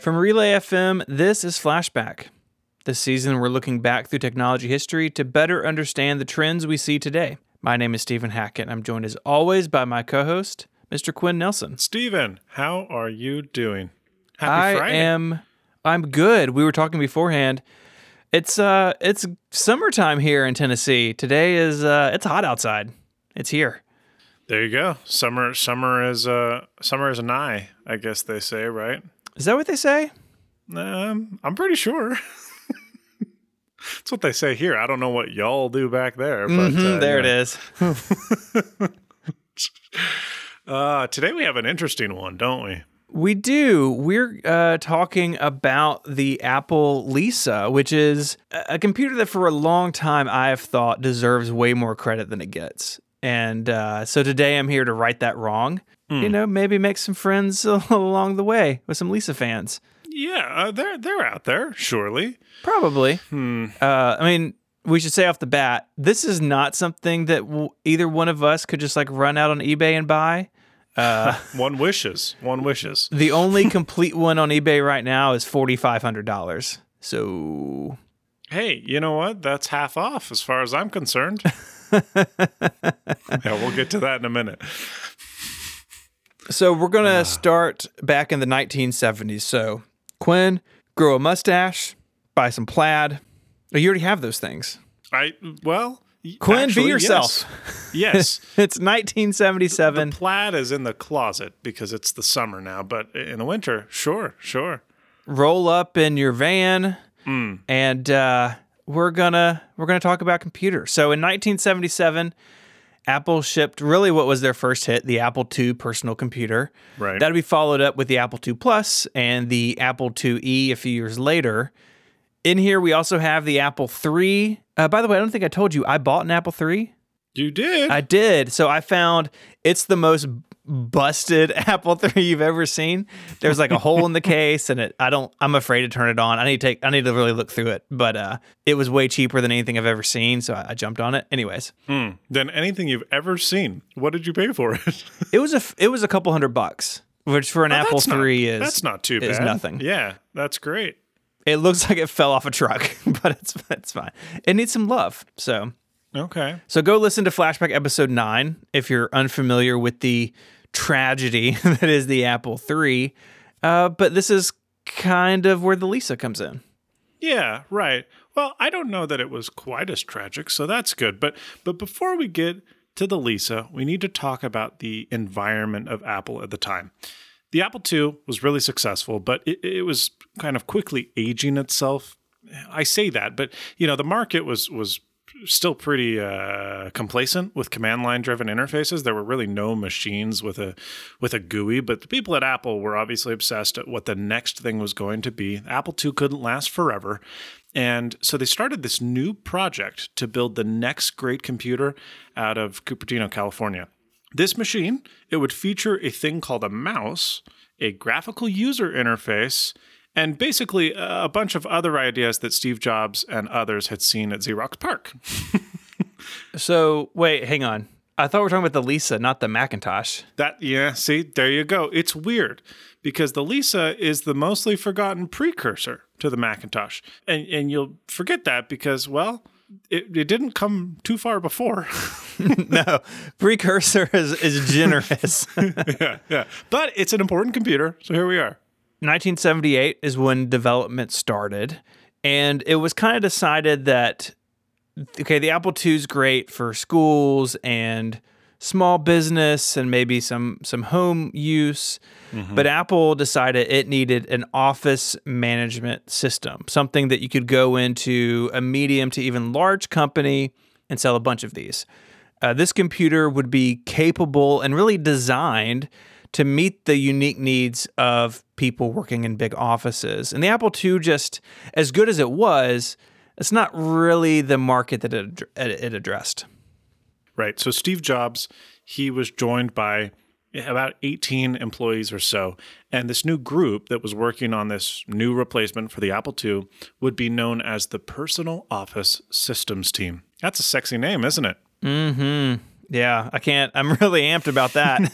From Relay FM, this is Flashback. This season, we're looking back through technology history to better understand the trends we see today. My name is Stephen Hackett. I'm joined as always by my co host, Mr. Quinn Nelson. Stephen, how are you doing? Happy I Friday. am I'm good. We were talking beforehand. It's uh it's summertime here in Tennessee. Today is uh it's hot outside. It's here. There you go. Summer summer is uh summer is nigh, I guess they say, right? Is that what they say? Um, I'm pretty sure. That's what they say here. I don't know what y'all do back there, but Mhm, uh, there yeah. it is. Uh, today we have an interesting one, don't we? We do. We're uh, talking about the Apple Lisa, which is a a computer that for a long time I have thought deserves way more credit than it gets. And uh, so today I'm here to right that wrong. You know, maybe make some friends along the way with some Lisa fans. Yeah, uh, they're they're out there, surely. Probably. Uh, I mean, we should say off the bat, this is not something that w- either one of us could just like run out on eBay and buy. One wishes, one wishes. The only complete one on eBay right now is forty five hundred dollars. So Hey, you know what? That's half off as far as I'm concerned. yeah, we'll get to that in a minute. So we're gonna start back in the 1970s. So Quinn, grow a mustache, buy some plaid. Oh, you already have those things. I well, Quinn, actually, be yourself. Yes. yes. It's The 1977. plaid is in the closet because it's the summer now, but in the winter, sure, sure. Roll up in your van, and uh, we're gonna we're gonna talk about computers. So in 1977, Apple shipped really what was their first hit, the Apple II personal computer. Right. That'll be followed up with the Apple II Plus and the Apple IIe a few years later. In here, we also have the Apple III. Uh, by the way, I don't think I told you I bought an Apple III. You did. I did. So I found it's the most busted Apple III you've ever seen. There's like a hole in the case, and it. I don't. I'm afraid to turn it on. I need to take. I need to really look through it. But uh, it was way cheaper than anything I've ever seen, so I, I jumped on it. Anyways, Hmm. Than anything you've ever seen. What did you pay for it? it was a. It was a couple hundred bucks, which for an Apple Oh, That's not- is. That's not too bad. is nothing. Yeah, that's great. It looks like it fell off a truck, but it's it's fine. It needs some love. So Okay. so go listen to Flashback episode nine if you're unfamiliar with the tragedy that is the Apple III. Uh, but this is kind of where the Lisa comes in. Yeah, right. Well, I don't know that it was quite as tragic, so that's good. But but before we get to the Lisa, we need to talk about the environment of Apple at the time. The Apple II was really successful, but it, it was kind of quickly aging itself. I say that, but you know, the market was was still pretty uh, complacent with command line driven interfaces. There were really no machines with a with a GUI, but the people at Apple were obviously obsessed at what the next thing was going to be. Apple II couldn't last forever. And so they started this new project to build the next great computer out of Cupertino, California. This machine, it would feature a thing called a mouse, a graphical user interface, and basically a bunch of other ideas that Steve Jobs and others had seen at Xerox PARC. So wait, hang on. I thought we were talking about the Lisa, not the Macintosh. That yeah, see, there you go. It's weird because the Lisa is the mostly forgotten precursor to the Macintosh. And and you'll forget that because well, it, it didn't come too far before. no, precursor is, is generous. yeah, yeah. But it's an important computer, so here we are. 1978 is when development started, and it was kind of decided that okay, the Apple II is great for schools and small business and maybe some some home use, but Apple decided it needed an office management system, something that you could go into a medium to even large company and sell a bunch of these. Uh, this computer would be capable and really designed to meet the unique needs of people working in big offices. And the Apple II, just as good as it was, it's not really the market that it, it addressed. Right. So Steve Jobs, he was joined by about 18 employees or so. And this new group that was working on this new replacement for the Apple II would be known as the Personal Office Systems Team. That's a sexy name, isn't it? Mm-hmm. Yeah, I can't. I'm really amped about that.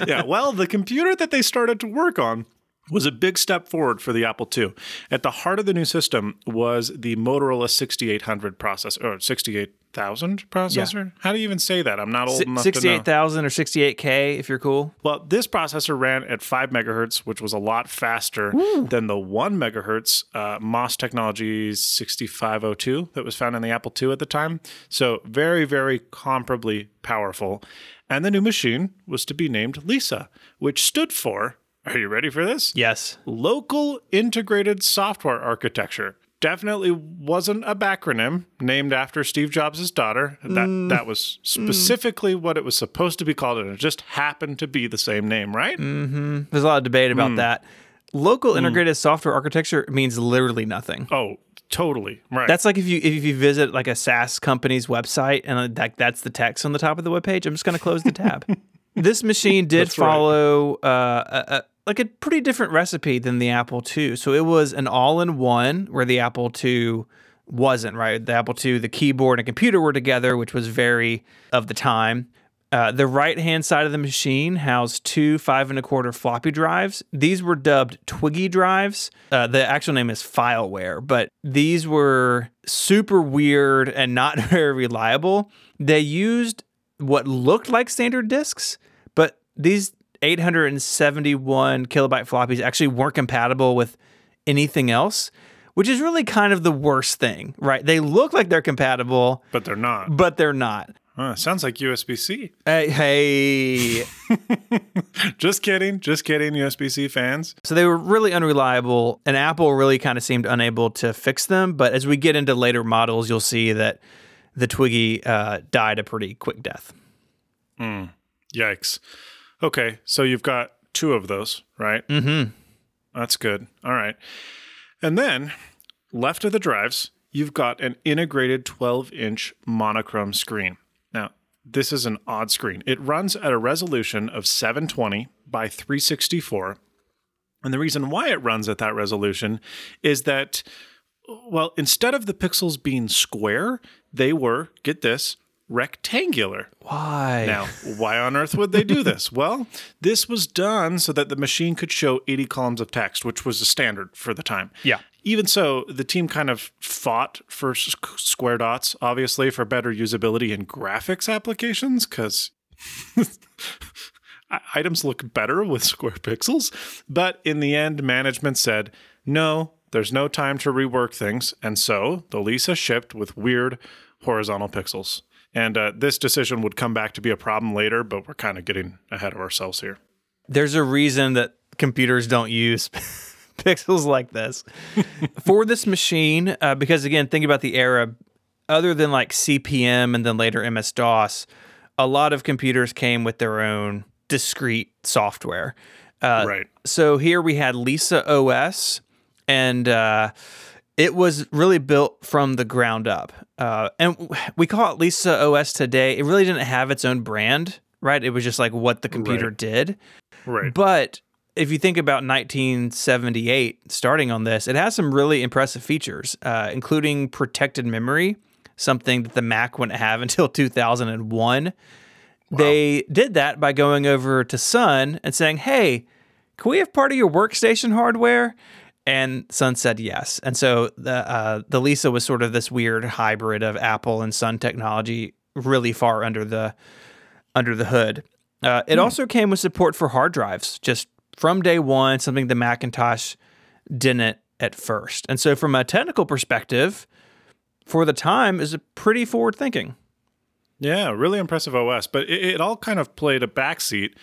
yeah. Well, the computer that they started to work on was a big step forward for the Apple II. At the heart of the new system was the Motorola 6800 processor, or 68,000 processor. How do you even say that? I'm not old enough to 68,000 or 68K if you're cool. Well, this processor ran at 5 megahertz, which was a lot faster than the 1 megahertz uh, MOS Technologies 6502 that was found in the Apple II at the time. So, very, very comparably powerful. And the new machine was to be named Lisa, which stood for, are you ready for this? Yes. Local Integrated Software Architecture. Definitely wasn't a backronym named after Steve Jobs' daughter. That that was specifically what it was supposed to be called, and it just happened to be the same name, right? There's a lot of debate about Hmm. that. Local integrated software architecture means literally nothing. Oh, totally. Right. That's like if you if you visit like a SaaS company's website and uh, that that's the text on the top of the webpage. I'm just going to close the tab. this machine did That's right. follow uh, a, a, like a pretty different recipe than the Apple II. So it was an all-in-one where the Apple II wasn't right. The Apple II, the keyboard and computer were together, which was very of the time. Uh, the right hand side of the machine housed two five and a quarter floppy drives. These were dubbed Twiggy drives. Uh, the actual name is Fileware, but these were super weird and not very reliable. They used what looked like standard disks, but these 871 kilobyte floppies actually weren't compatible with anything else, which is really kind of the worst thing, right? They look like they're compatible, but they're not. but they're not. Huh, sounds like USB C. Hey, hey. Just kidding. Just kidding, USB C fans. So they were really unreliable, and Apple really kind of seemed unable to fix them. But as we get into later models, you'll see that the Twiggy uh, died a pretty quick death. Yikes. Okay, so you've got two of those, right? Mm-hmm. That's good. All right. And then left of the drives, you've got an integrated 12 inch monochrome screen. Now, this is an odd screen. It runs at a resolution of 720 by 364. And the reason why it runs at that resolution is that, well, instead of the pixels being square, they were, get this, rectangular. Why? Now, why on earth would they do this? well, this was done so that the machine could show 80 columns of text, which was the standard for the time. Yeah. Even so, the team kind of fought for square dots, obviously, for better usability in graphics applications, because items look better with square pixels. But in the end, management said, no, there's no time to rework things. And so the Lisa shipped with weird horizontal pixels. And uh, this decision would come back to be a problem later, but we're kind of getting ahead of ourselves here. There's a reason that computers don't use pixels like this for this machine. Uh, because again, think about the era. Other than like CP/M and then later MS DOS, a lot of computers came with their own discrete software. Uh, right. so here we had Lisa OS, and uh, it was really built from the ground up. Uh, and we call it Lisa OS today. It really didn't have its own brand, right? It was just like what the computer Right. did. Right. But if you think about 1978, starting on this, it has some really impressive features, uh, including protected memory, something that the Mac wouldn't have until 2001. They did that by going over to Sun and saying, "Hey, can we have part of your workstation hardware?" And Sun said yes. And so the uh, the Lisa was sort of this weird hybrid of Apple and Sun technology, really far under the under the hood. Uh, it also came with support for hard drives, just from day one, something the Macintosh didn't at first. And so, from a technical perspective, for the time, is a pretty forward thinking. Yeah, really impressive OS, but it, it all kind of played a backseat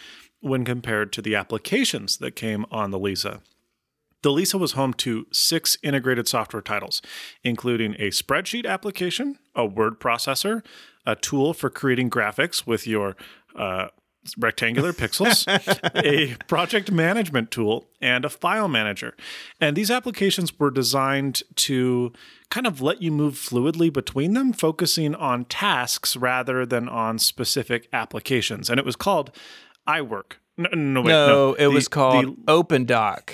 when compared to the applications that came on the Lisa. The Lisa was home to six integrated software titles, including a spreadsheet application, a word processor, a tool for creating graphics with your uh, rectangular pixels, a project management tool, and a file manager. And these applications were designed to kind of let you move fluidly between them, focusing on tasks rather than on specific applications. And it was called iWork. No, no, wait, No, no. it The- was called the- OpenDoc.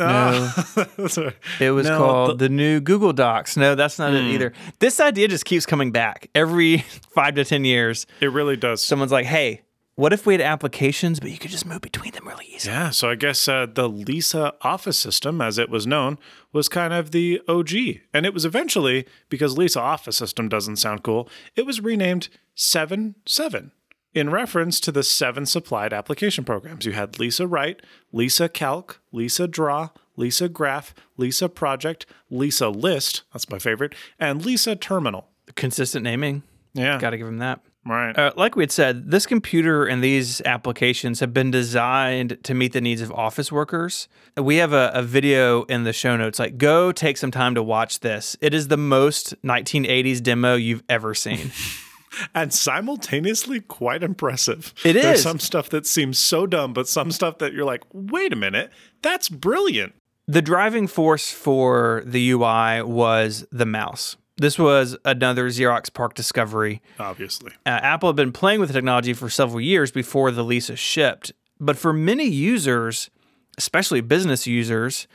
Ah, sorry. It was No, called the- the, new Google Docs. No, that's not it either. This idea just keeps coming back every five to 10 years. It really does. Someone's like, hey, what if we had applications, but you could just move between them really easy? Yeah, so I guess uh, the Lisa Office System, as it was known, was kind of the OG. And it was eventually, because Lisa Office System doesn't sound cool, it was renamed 7 7 in reference to the seven supplied application programs. You had Lisa Write, Lisa Calc, Lisa Draw, Lisa Graph, Lisa Project, Lisa List, that's my favorite, and Lisa Terminal. Consistent naming. Yeah. Got to give them that. Right. Uh, like we had said, this computer and these applications have been designed to meet the needs of office workers. We have a, a, video in the show notes. Like, go take some time to watch this. It is the most 1980s demo you've ever seen. and simultaneously quite impressive. It is. There's some stuff that seems so dumb, but some stuff that you're like, wait a minute, that's brilliant. The driving force for the UI was the mouse. This was another Xerox PARC discovery. Obviously. Uh, Apple had been playing with the technology for several years before the Lisa shipped. But for many users, especially business users,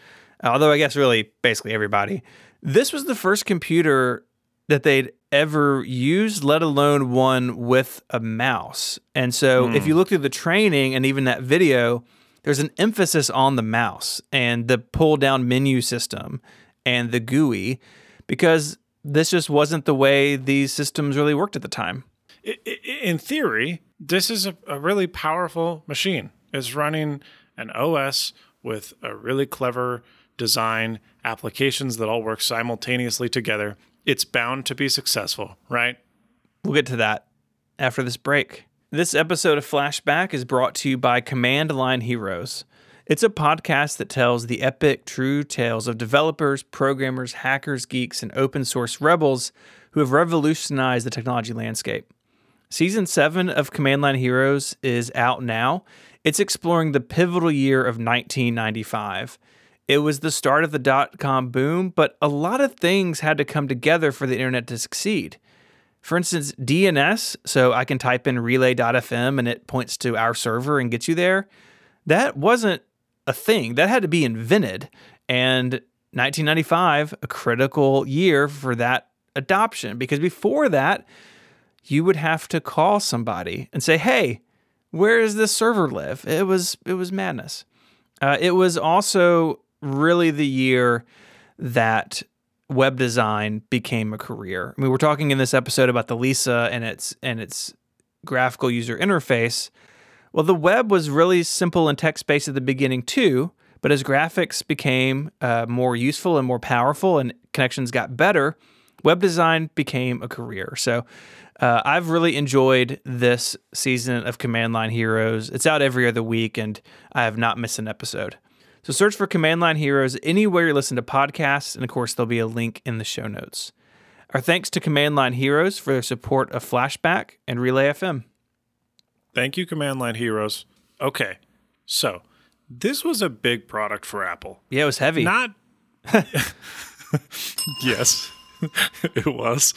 although I guess really basically everybody, this was the first computer that they'd ever used, let alone one with a mouse. And so mm. if you look through the training and even that video, there's an emphasis on the mouse and the pull down menu system and the GUI because this just wasn't the way these systems really worked at the time. In theory, this is a, a really powerful machine. It's running an OS with a really clever design, applications that all work simultaneously together. It's bound to be successful, right? We'll get to that after this break. This episode of Flashback is brought to you by Command Line Heroes. It's a podcast that tells the epic, true tales of developers, programmers, hackers, geeks, and open source rebels who have revolutionized the technology landscape. Season 7 of Command Line Heroes is out now. It's exploring the pivotal year of 1995. It was the start of the dot com boom, but a lot of things had to come together for the internet to succeed. For instance, DNS, so I can type in relay.fm and it points to our server and gets you there. That wasn't a thing. That had to be invented. And 1995, a critical year for that adoption, because before that, you would have to call somebody and say, "Hey, where does this server live?" It was it was madness. Uh, it was also really the year that web design became a career. I mean, we're talking in this episode about the Lisa and its and its graphical user interface. Well, the web was really simple and text based at the beginning too, but as graphics became uh, more useful and more powerful and connections got better, web design became a career. So uh, I've really enjoyed this season of Command Line Heroes. It's out every other week, and I have not missed an episode. So search for Command Line Heroes anywhere you listen to podcasts, and of course, there'll be a link in the show notes. Our thanks to Command Line Heroes for their support of Flashback and Relay FM. Thank you, Command Line Heroes. Okay, so this was a big product for Apple. Yeah, it was heavy. Not. yes, it was.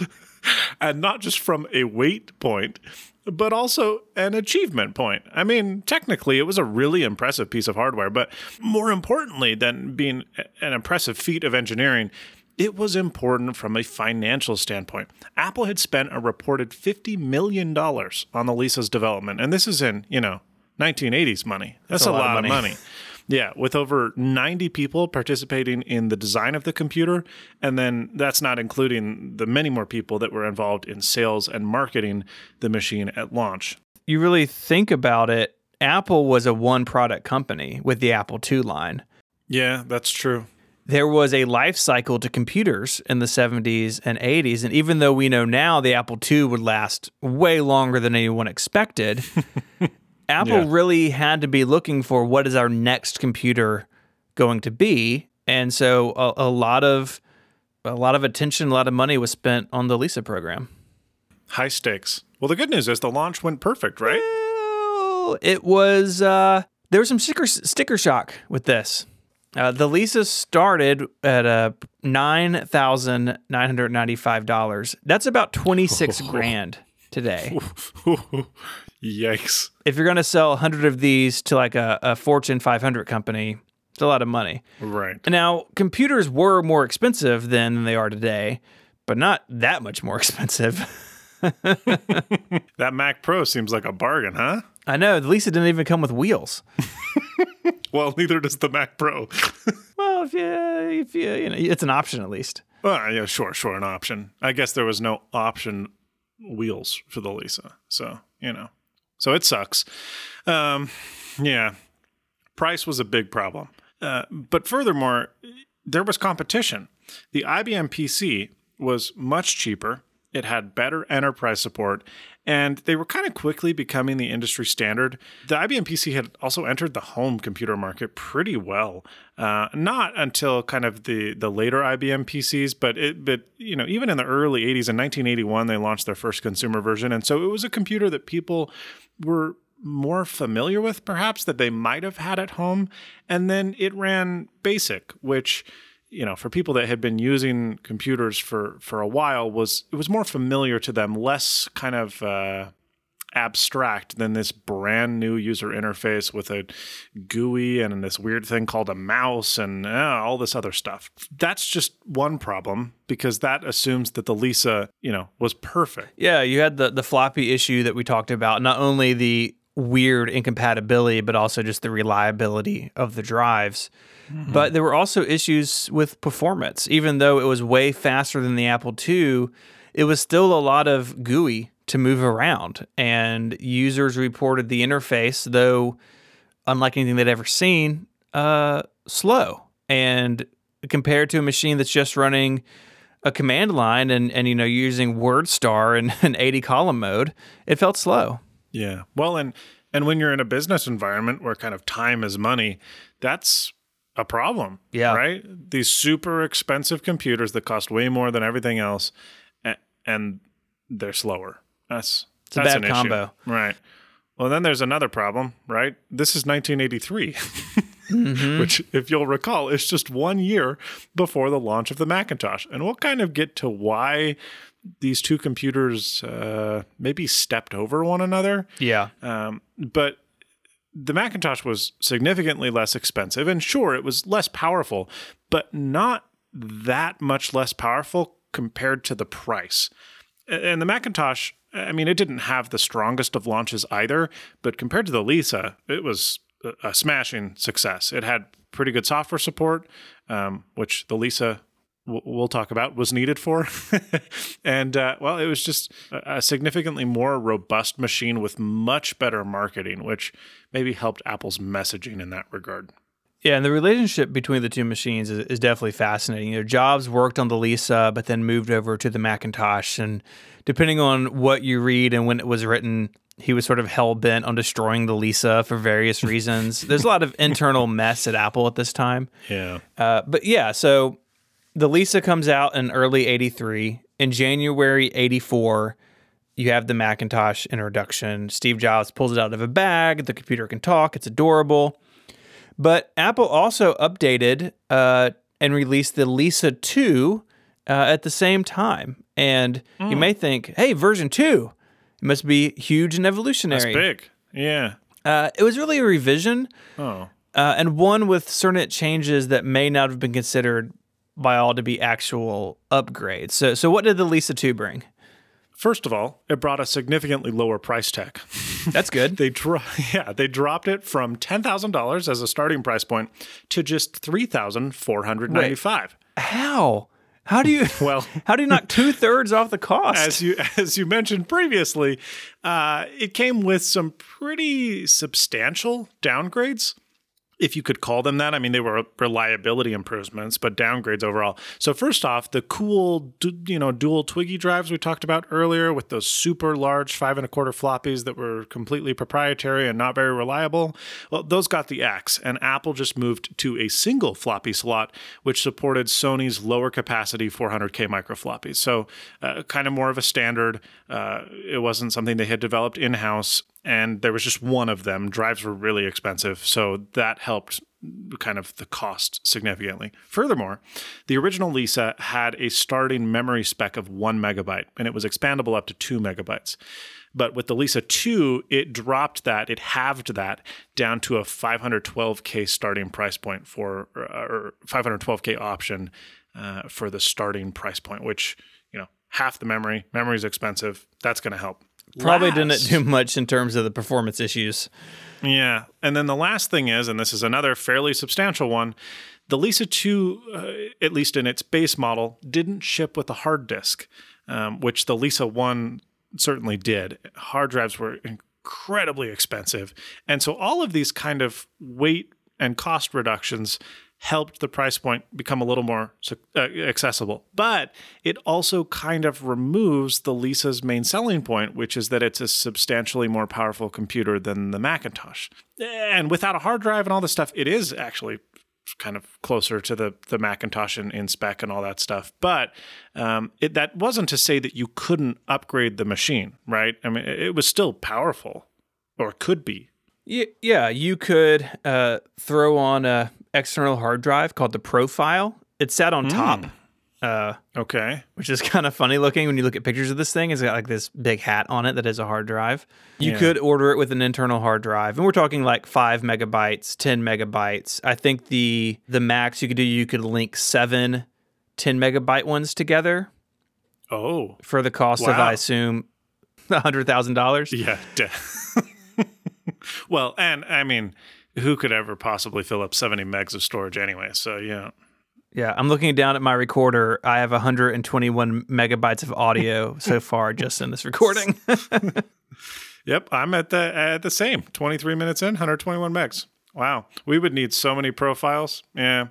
And not just from a weight point, but also an achievement point. I mean, technically, it was a really impressive piece of hardware, but more importantly than being an impressive feat of engineering, it was important from a financial standpoint. Apple had spent a reported $50 million on the Lisa's development, and this is in, you know, 1980s money. That's, That's a, lot, lot of money. money. Yeah, with over 90 people participating in the design of the computer. And then that's not including the many more people that were involved in sales and marketing the machine at launch. You really think about it, Apple was a one product company with the Apple II line. Yeah, that's true there was a life cycle to computers in the 70s and 80s. And even though we know now the Apple II would last way longer than anyone expected, Apple yeah. really had to be looking for what is our next computer going to be. And so a, a lot of a lot of attention, a lot of money was spent on the Lisa program. High stakes. Well, the good news is the launch went perfect, right? Well, it was uh, there was some sticker sticker shock with this. Uh, the Lisa started at uh, nine thousand nine hundred ninety-five dollars. That's about twenty-six grand today. Yikes! If you're going to sell hundred of these to like a, a Fortune 500 company, it's a lot of money. Right. Now, computers were more expensive then than they are today, but not that much more expensive. that Mac Pro seems like a bargain, huh? I know the Lisa didn't even come with wheels. Well, neither does the Mac Pro. well, if you, if you, you know, it's an option at least. well, yeah, sure, sure, an option. I guess there was no option wheels for the Lisa, so you know, so it sucks. Um, yeah, price was a big problem, uh, but furthermore, there was competition. The IBM PC was much cheaper. It had better enterprise support, and they were kind of quickly becoming the industry standard. The IBM PC had also entered the home computer market pretty well. Uh, not until kind of the the later IBM PCs, but it but you know even in the early 80s in 1981 they launched their first consumer version, and so it was a computer that people were more familiar with perhaps that they might have had at home and then it ran basic which you know for people that had been using computers for for a while was it was more familiar to them less kind of uh, abstract than this brand new user interface with a GUI and this weird thing called a mouse and uh, all this other stuff. That's just one problem because that assumes that the Lisa, you know, was perfect. Yeah, you had the the floppy issue that we talked about. Not only the weird incompatibility, but also just the reliability of the drives. Mm-hmm. But there were also issues with performance. Even though it was way faster than the Apple II, it was still a lot of GUI to move around. And users reported the interface, though unlike anything they'd ever seen, uh, slow. And compared to a machine that's just running a command line and, and you know using WordStar in an 80 column mode, it felt slow. Yeah. Well, and and when you're in a business environment where kind of time is money, that's a problem. Yeah. Right? These super expensive computers that cost way more than everything else and they're slower. That's it's a that's bad combo. Issue. Right. Well, then there's another problem, right? This is 1983. mm-hmm. which, if you'll recall, is just one year before the launch of the Macintosh. And we'll kind of get to why these two computers uh, maybe stepped over one another. Yeah. Um, but the Macintosh was significantly less expensive, and sure, it was less powerful, but not that much less powerful compared to the price. And the Macintosh, I mean, it didn't have the strongest of launches either, but compared to the Lisa, it was a smashing success. It had pretty good software support, um, which the Lisa we'll talk about was needed for. and uh, well, it was just a significantly more robust machine with much better marketing, which maybe helped Apple's messaging in that regard. Yeah, and the relationship between the two machines is, is definitely fascinating. You know, Jobs worked on the Lisa, but then moved over to the Macintosh, and depending on what you read and when it was written, he was sort of hell bent on destroying the Lisa for various reasons. There's a lot of internal mess at Apple at this time. Yeah. Uh, but yeah, so the Lisa comes out in early 83. In January 84, you have the Macintosh introduction. Steve Jobs pulls it out of a bag. The computer can talk. It's adorable. But Apple also updated uh, and released the Lisa 2 uh, at the same time. And mm. you may think, hey, version 2, it must be huge and evolutionary. That's big. Yeah. Uh, it was really a revision. Oh. Uh, and one with certain changes that may not have been considered by all to be actual upgrades. So, so what did the Lisa 2 bring? First of all, it brought a significantly lower price tag. That's good. they dro- yeah, they dropped it from $10,000 as a starting price point to just 3,495. How? How do you well? How do you knock two thirds off the cost? As you as you mentioned previously, uh, it came with some pretty substantial downgrades if you could call them that. I mean, they were reliability improvements, but downgrades overall. So first off, the cool, you know, dual Twiggy drives we talked about earlier with those super large five and a quarter floppies that were completely proprietary and not very reliable. Well, those got the X, and Apple just moved to a single floppy slot, which supported Sony's lower capacity 400k micro floppies. So uh, kind of more of a standard. Uh, it wasn't something they had developed in house and there was just one of them. Drives were really expensive, so that helped kind of the cost significantly. Furthermore, the original Lisa had a starting memory spec of one megabyte, and it was expandable up to two megabytes. But with the Lisa 2, it dropped that, it halved that down to a 512K starting price point for, or 512K option uh, for the starting price point, which, you know, half the memory, memory is expensive. That's going to help Probably Last. didn't do much in terms of the performance issues. Yeah. And then the last thing is, and this is another fairly substantial one, the Lisa 2, uh, at least in its base model, didn't ship with a hard disk, um, which the Lisa 1 certainly did. Hard drives were incredibly expensive. And so all of these kind of weight and cost reductions helped the price point become a little more uh, accessible. But it also kind of removes the Lisa's main selling point, which is that it's a substantially more powerful computer than the Macintosh. And without a hard drive and all this stuff, it is actually kind of closer to the the Macintosh in, in spec and all that stuff. But um, it, that wasn't to say that you couldn't upgrade the machine, right? I mean, it was still powerful, or could be. Yeah, you could uh, throw on a external hard drive called the Profile. It sat on top, uh, Okay. which is kind of funny looking when you look at pictures of this thing. It's got like this big hat on it that is a hard drive. You Yeah. could order it with an internal hard drive, and we're talking like five megabytes, ten megabytes. I think the the max you could do, you could link seven 10 megabyte ones together Oh. for the cost of, I assume, hundred thousand dollars. Yeah. de- well, and I mean, who could ever possibly fill up 70 megs of storage anyway? So, yeah. Yeah, I'm looking down at my recorder. I have 121 megabytes of audio so far just in this recording. Yep, I'm at the at the same. 23 minutes in, 121 megs. Wow. We would need so many profiles. Yeah.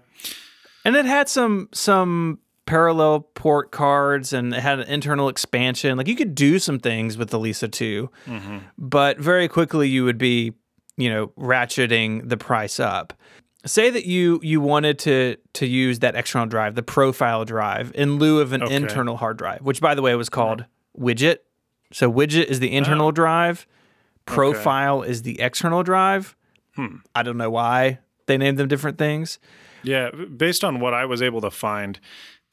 and it had some some parallel port cards and it had an internal expansion. Like you could do some things with the Lisa 2, mm-hmm. but very quickly you would be, you know, ratcheting the price up. Say that you you wanted to to use that external drive, the profile drive, in lieu of an Okay. internal hard drive, which by the way was called widget. So widget is the internal drive, profile is the external drive. I don't know why they named them different things. Yeah, based on what I was able to find,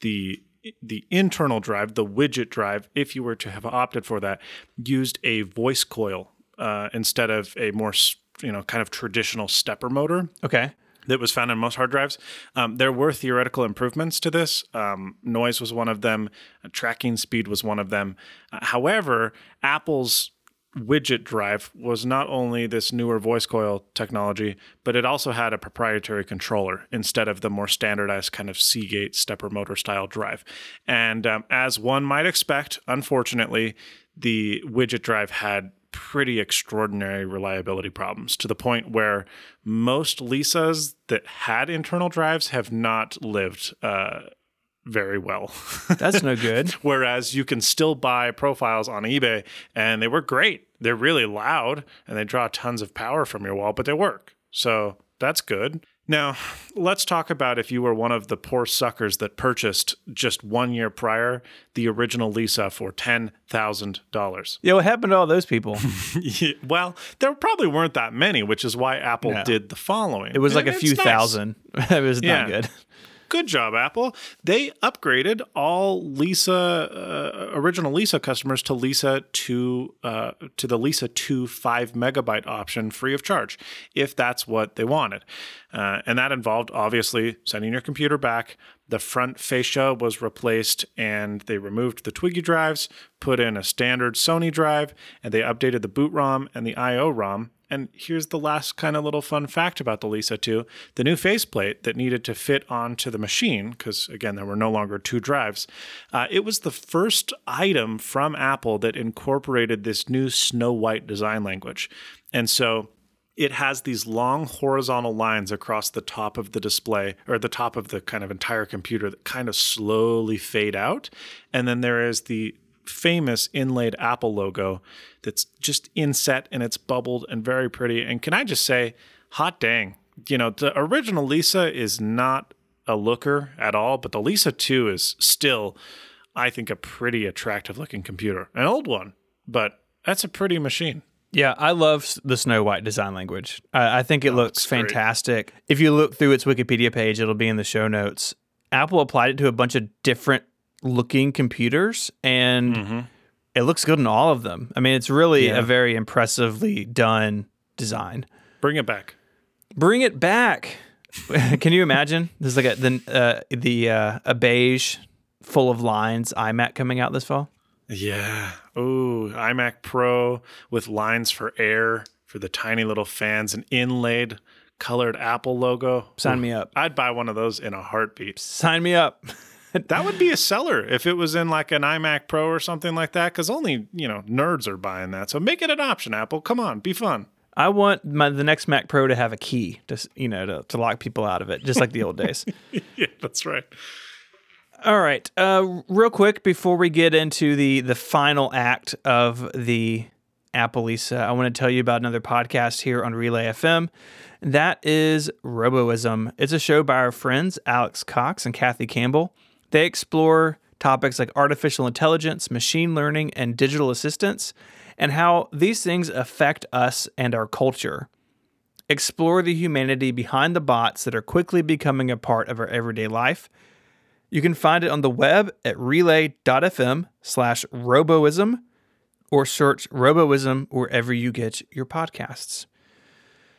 the the internal drive, the widget drive, if you were to have opted for that, used a voice coil uh, instead of a more s- you know kind of traditional stepper motor Okay. that was found in most hard drives. Um, there were theoretical improvements to this. Um, noise was one of them. Uh, tracking speed was one of them. Uh, however, Apple's widget drive was not only this newer voice coil technology, but it also had a proprietary controller instead of the more standardized kind of Seagate stepper motor style drive. And um, as one might expect, unfortunately, the widget drive had pretty extraordinary reliability problems to the point where most Lisas that had internal drives have not lived uh, very well. That's no good. Whereas you can still buy profiles on eBay and they work great. They're really loud and they draw tons of power from your wall, but they work. So that's good. Now, let's talk about if you were one of the poor suckers that purchased just one year prior the original Lisa for $10,000. Yeah, what happened to all those people? Yeah, well, there probably weren't that many, which is why Apple No. did the following. It was like a few nice. thousand. it was Yeah. not good. Good job, Apple. They upgraded all Lisa uh, original Lisa customers to Lisa two uh, to the Lisa two five megabyte option free of charge, if that's what they wanted, uh, and that involved obviously sending your computer back. The front fascia was replaced, and they removed the Twiggy drives, put in a standard Sony drive, and they updated the boot ROM and the I/O ROM. And here's the last kind of little fun fact about the Lisa 2 the new faceplate that needed to fit onto the machine, because again, there were no longer two drives, uh, it was the first item from Apple that incorporated this new Snow White design language. And so it has these long horizontal lines across the top of the display or the top of the kind of entire computer that kind of slowly fade out. And then there is the famous inlaid Apple logo that's just inset and it's bubbled and very pretty. And can I just say, hot dang, you know, the original Lisa is not a looker at all, but the Lisa 2 is still, I think, a pretty attractive looking computer. An old one, but that's a pretty machine. Yeah, I love the Snow White design language. I, I think it oh, looks it's great. fantastic. If you look through its Wikipedia page, it'll be in the show notes. Apple applied it to a bunch of different looking computers, and mm-hmm. It looks good in all of them. I mean, it's really Yeah. a very impressively done design. Bring it back. Bring it back. Can you imagine? There's like a the uh, the uh, a beige full of lines iMac coming out this fall. Yeah. Ooh, iMac Pro with lines for air for the tiny little fans, an inlaid colored Apple logo. Sign Ooh, me up. I'd buy one of those in a heartbeat. Sign me up. That would be a seller if it was in like an iMac Pro or something like that, because only you know nerds are buying that. So make it an option, Apple. Come on, be fun. I want my the next Mac Pro to have a key, to s- you know, to, to lock people out of it, just like the old days. yeah, that's right. All right, uh, real quick before we get into the the final act of the Apple Lisa, I want to tell you about another podcast here on Relay FM. That is Roboism. It's a show by our friends Alex Cox and Kathy Campbell. They explore topics like artificial intelligence, machine learning, and digital assistance, and how these things affect us and our culture. Explore the humanity behind the bots that are quickly becoming a part of our everyday life. You can find it on the web at relay.fm slash roboism or search roboism wherever you get your podcasts.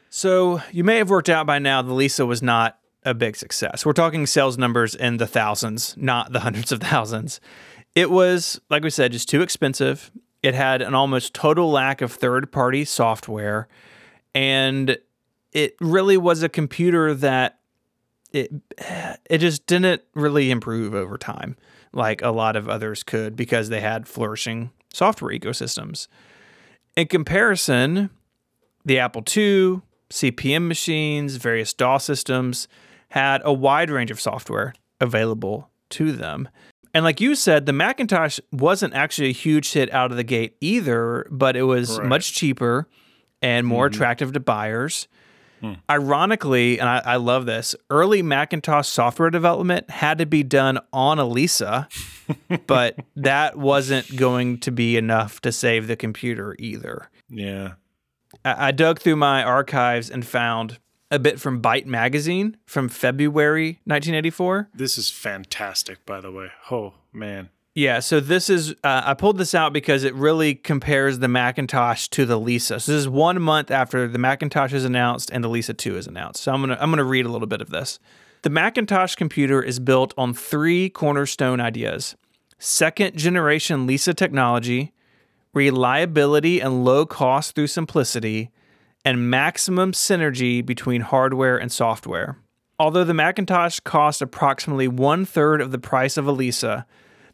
So you may have worked out by now the Lisa was not a big success. We're talking sales numbers in the thousands, not the hundreds of thousands. It was, like we said, just too expensive. It had an almost total lack of third party software. And it really was a computer that it it just didn't really improve over time like a lot of others could because they had flourishing software ecosystems. In comparison, the Apple II, CP/M machines, various DOS systems had a wide range of software available to them. And like you said, the Macintosh wasn't actually a huge hit out of the gate either, but it was Right. much cheaper and more mm-hmm. attractive to buyers. Hmm. Ironically, and I, I love this, early Macintosh software development had to be done on a Lisa, but that wasn't going to be enough to save the computer either. Yeah. I, I dug through my archives and found a bit from Byte magazine from February 1984. This is fantastic, by the way. Oh man. Yeah, so this is uh, I pulled this out because it really compares the Macintosh to the Lisa. So this is one month after the Macintosh is announced and the Lisa 2 is announced. So I'm gonna I'm gonna read a little bit of this. The Macintosh computer is built on three cornerstone ideas: second generation Lisa technology, reliability and low cost through simplicity, and maximum synergy between hardware and software. Although the Macintosh cost approximately one third of the price of a Lisa,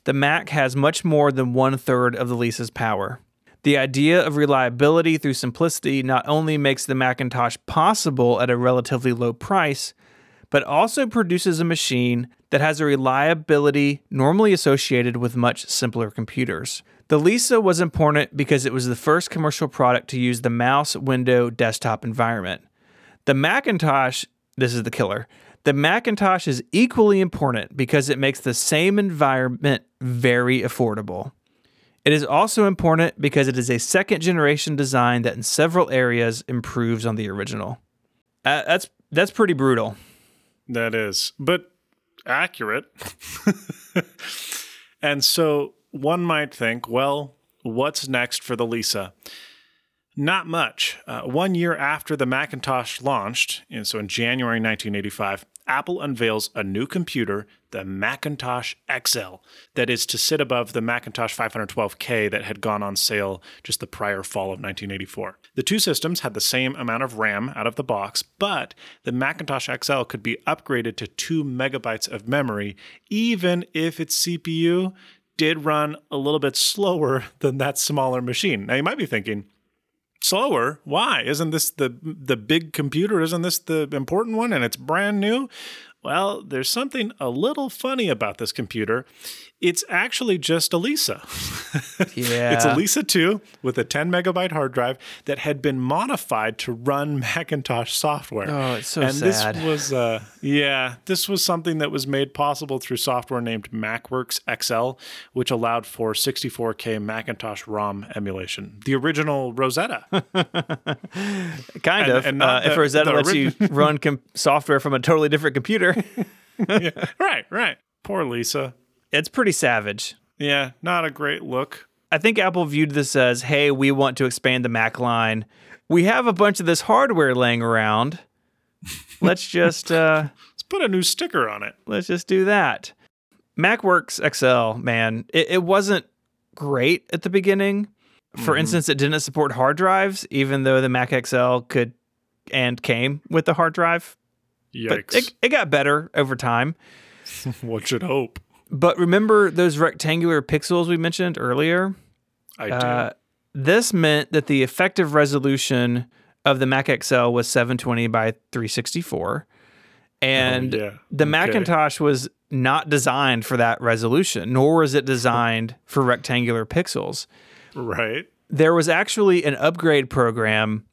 the Mac has much more than one third of the Lisa's power. The idea of reliability through simplicity not only makes the Macintosh possible at a relatively low price, but also produces a machine that has a reliability normally associated with much simpler computers. The Lisa was important because it was the first commercial product to use the mouse window desktop environment. The Macintosh, this is the killer. The Macintosh is equally important because it makes the same environment very affordable. It is also important because it is a second generation design that in several areas improves on the original. Uh, that's that's pretty brutal. That is, but accurate. and so one might think, well, what's next for the Lisa? Not much. Uh, one year after the Macintosh launched, and so in January 1985, Apple unveils a new computer, the Macintosh XL, that is to sit above the Macintosh 512K that had gone on sale just the prior fall of 1984. The two systems had the same amount of RAM out of the box, but the Macintosh XL could be upgraded to 2 megabytes of memory, even if its CPU did run a little bit slower than that smaller machine. Now you might be thinking, slower? Why? Isn't this the the big computer? Isn't this the important one and it's brand new? Well there's something a little funny about this computer it's actually just a Lisa. Yeah. it's Elisa lisa 2 with a 10 megabyte hard drive that had been modified to run macintosh software Oh, it's so and sad. And this was uh yeah this was something that was made possible through software named macworks xl which allowed for 64k macintosh rom emulation the original rosetta kind and- of. and uh, if Rosetta the lets you run com- software from a totally different computer, right, right. Poor Lisa. It's pretty savage. Yeah, not a great look. I think Apple viewed this as, hey, we want to expand the Mac line. We have a bunch of this hardware laying around. Let's just uh, Let's put a new sticker on it. let's just do that. MacWorks XL, man, it, it wasn't great at the beginning. For Mhm. instance, it didn't support hard drives, even though the Mac XL could and came with the hard drive. But Yikes. it, it got better over time. One should hope. But remember those rectangular pixels we mentioned earlier? I do. Uh, this meant that the effective resolution of the Mac XL was 720 by 364. And Oh, yeah. the Okay. Macintosh was not designed for that resolution, nor was it designed for rectangular pixels. Right. There was actually an upgrade program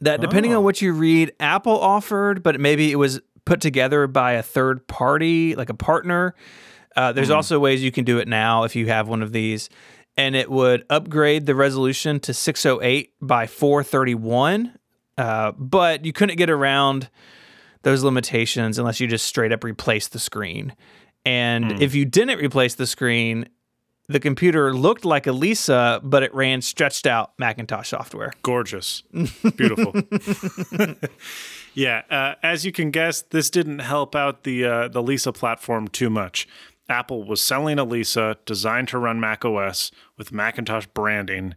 that, depending Oh. on what you read, Apple offered, but maybe it was put together by a third party, like a partner. Uh, there's also ways you can do it now if you have one of these. And it would upgrade the resolution to 608 by 431. Uh, but you couldn't get around those limitations unless you just straight up replace the screen. And if you didn't replace the screen, the computer looked like a Lisa, but it ran stretched out Macintosh software. Gorgeous. Beautiful. yeah. Uh, as you can guess, this didn't help out the uh, the Lisa platform too much. Apple was selling a Lisa designed to run Mac OS with Macintosh branding.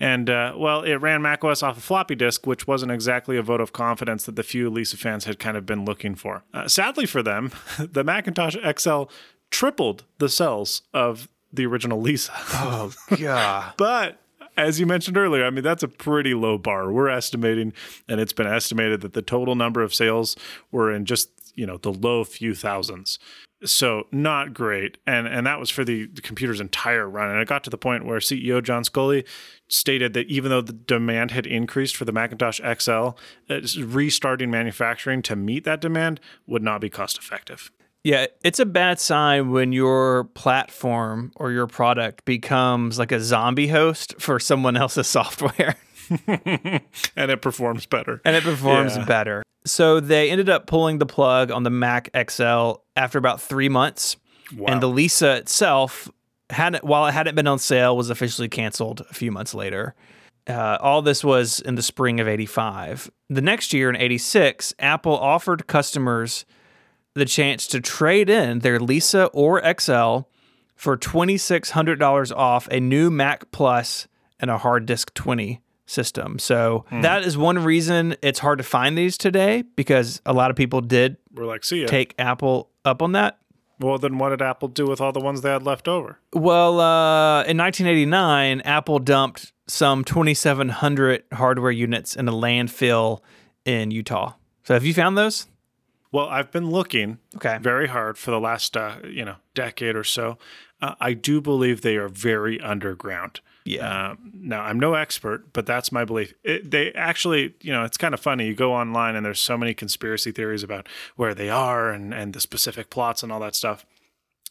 And, uh, well, it ran Mac OS off a floppy disk, which wasn't exactly a vote of confidence that the few Lisa fans had kind of been looking for. Uh, sadly for them, the Macintosh XL tripled the sales of the original Lisa. Oh, God. But as you mentioned earlier, I mean, that's a pretty low bar. We're estimating, and it's been estimated that the total number of sales were in just, you know, the low few thousands. So not great. And and that was for the, the computer's entire run. And it got to the point where CEO John Sculley stated that even though the demand had increased for the Macintosh XL, uh, restarting manufacturing to meet that demand would not be cost effective. Yeah, it's a bad sign when your platform or your product becomes like a zombie host for someone else's software and it performs better. and it performs Yeah. better. So they ended up pulling the plug on the Mac XL after about three months. Wow. And the Lisa itself hadn't, while it hadn't been on sale, was officially canceled a few months later. Uh, all this was in the spring of 85. The next year in 86, Apple offered customers the chance to trade in their Lisa or XL for $2,600 off a new Mac Plus and a hard disk 20 system. So that is one reason it's hard to find these today because a lot of people did We're like, see ya. take Apple up on that. Well, then what did Apple do with all the ones they had left over? Well, uh, in 1989, Apple dumped some 2,700 hardware units in a landfill in Utah. So have you found those? Well, I've been looking Okay. very hard for the last uh, you know decade or so. Uh, I do believe they are very underground. Yeah. Um, now, I'm no expert, but that's my belief. It, they actually, you know, it's kind of funny. You go online and there's so many conspiracy theories about where they are and, and the specific plots and all that stuff.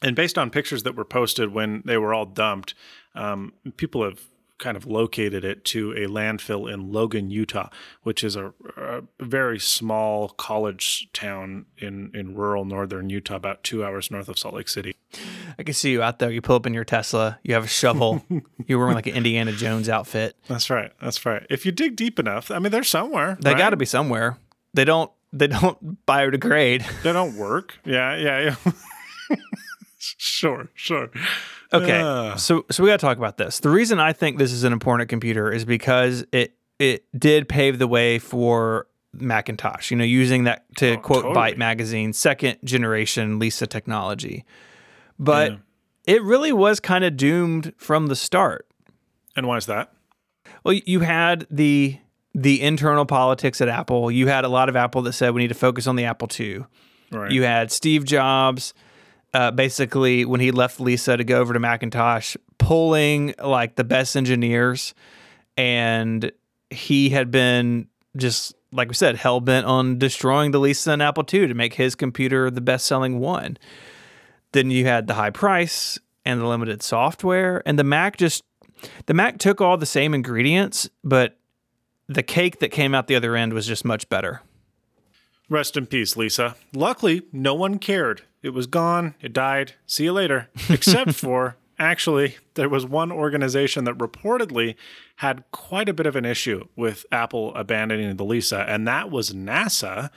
And based on pictures that were posted when they were all dumped, um, people have kind of located it to a landfill in Logan, Utah, which is a, a very small college town in, in rural northern Utah, about two hours north of Salt Lake City. I can see you out there. You pull up in your Tesla. You have a shovel. You're wearing like an Indiana Jones outfit. That's right. That's right. If you dig deep enough, I mean, they're somewhere. They right? got to be somewhere. They don't. They don't biodegrade. They don't work. Yeah, yeah, yeah. sure, sure. Okay. Uh, So so we got to talk about this. The reason I think this is an important computer is because it it did pave the way for Macintosh. You know, using that to Oh, quote totally. Byte magazine, second generation Lisa technology. But Yeah. it really was kind of doomed from the start. and why is that? Well, you had the the internal politics at Apple. You had a lot of Apple that said we need to focus on the Apple II. Right. You had Steve Jobs, uh, basically when he left Lisa to go over to Macintosh, pulling like the best engineers, and he had been just like we said, hell bent on destroying the Lisa and Apple II to make his computer the best selling one. Then you had the high price and the limited software, and the Mac just the Mac took all the same ingredients, but the cake that came out the other end was just much better. Rest in peace, Lisa. Luckily, no one cared. It was gone. It died. See you later. Except for, actually, there was one organization that reportedly had quite a bit of an issue with Apple abandoning the Lisa, and that was NASA,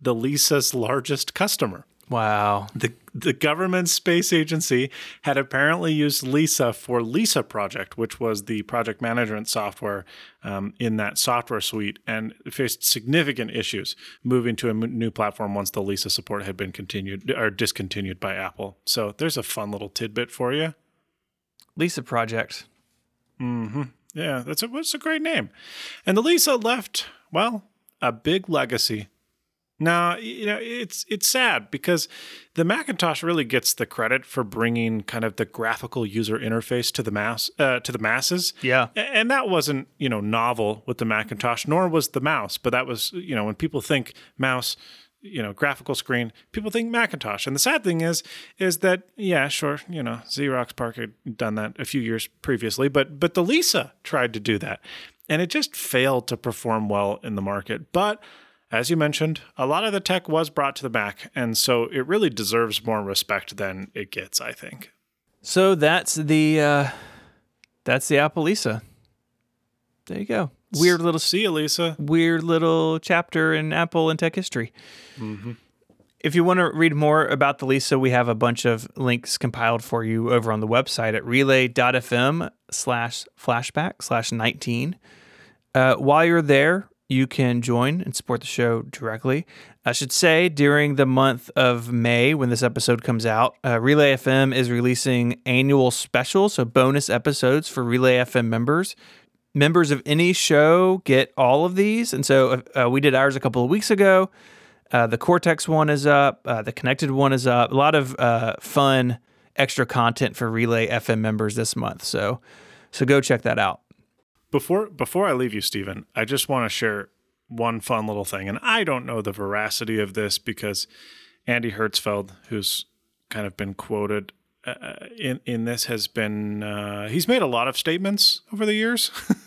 the Lisa's largest customer. Wow. The the government space agency had apparently used Lisa for Lisa Project, which was the project management software um, in that software suite, and faced significant issues moving to a m- new platform once the Lisa support had been continued or discontinued by Apple. So there's a fun little tidbit for you. Lisa Project. Hmm. Yeah, that's a, that's a great name. And the Lisa left, well, a big legacy. Now, you know, it's it's sad because the Macintosh really gets the credit for bringing kind of the graphical user interface to the mass uh, to the masses. Yeah. And that wasn't, you know, novel with the Macintosh, nor was the mouse. But that was, you know, when people think mouse, you know, graphical screen, people think Macintosh. And the sad thing is, is that yeah, sure, you know, Xerox PARC had done that a few years previously, but but the Lisa tried to do that, and it just failed to perform well in the market. But as you mentioned, a lot of the tech was brought to the Mac, and so it really deserves more respect than it gets. I think. So that's the uh, that's the Apple Lisa. There you go. Weird little See you, Lisa. weird little chapter in Apple and tech history. If you want to read more about the Lisa, we have a bunch of links compiled for you over on the website at relay.fm slash flashback slash 19. Uh, while you're there, you can join and support the show directly. I should say during the month of May, when this episode comes out, uh, Relay FM is releasing annual specials, so bonus episodes for Relay FM members members of any show get all of these. And so uh, we did ours a couple of weeks ago. Uh, the Cortex one is up. Uh, the Connected one is up. A lot of uh, fun extra content for Relay FM members this month. So, so go check that out. Before before I leave you, Stephen, I just want to share one fun little thing, and I don't know the veracity of this because Andy Hertzfeld, who's kind of been quoted uh, in in this, has been uh, he's made a lot of statements over the years.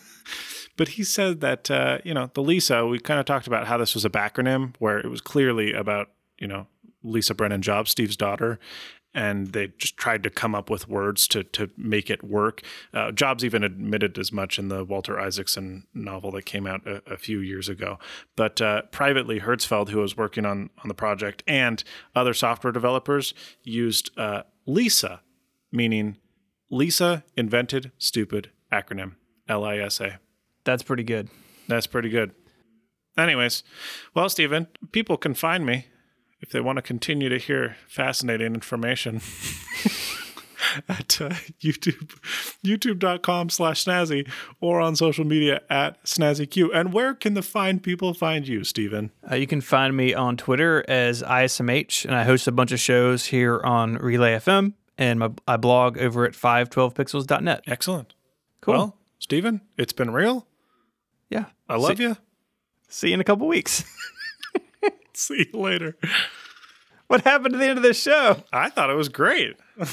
But he said that uh, you know the Lisa. We kind of talked about how this was a backronym, where it was clearly about you know Lisa Brennan Jobs, Steve's daughter, and they just tried to come up with words to to make it work. Uh, Jobs even admitted as much in the Walter Isaacson novel that came out a, a few years ago. But uh, privately, Hertzfeld, who was working on on the project, and other software developers used uh, Lisa, meaning Lisa invented stupid acronym L I S A. That's pretty good. That's pretty good. Anyways, well, Stephen, people can find me if they want to continue to hear fascinating information at uh, YouTube, youtube.com slash snazzy or on social media at snazzyq. And where can the fine people find you, Stephen? Uh, you can find me on Twitter as ISMH, and I host a bunch of shows here on Relay FM, and my, I blog over at 512pixels.net. Excellent. Cool. Well, Stephen, it's been real. yeah. I love see, you. See you in a couple weeks. See you later. what happened to the end of this show? I thought it was great.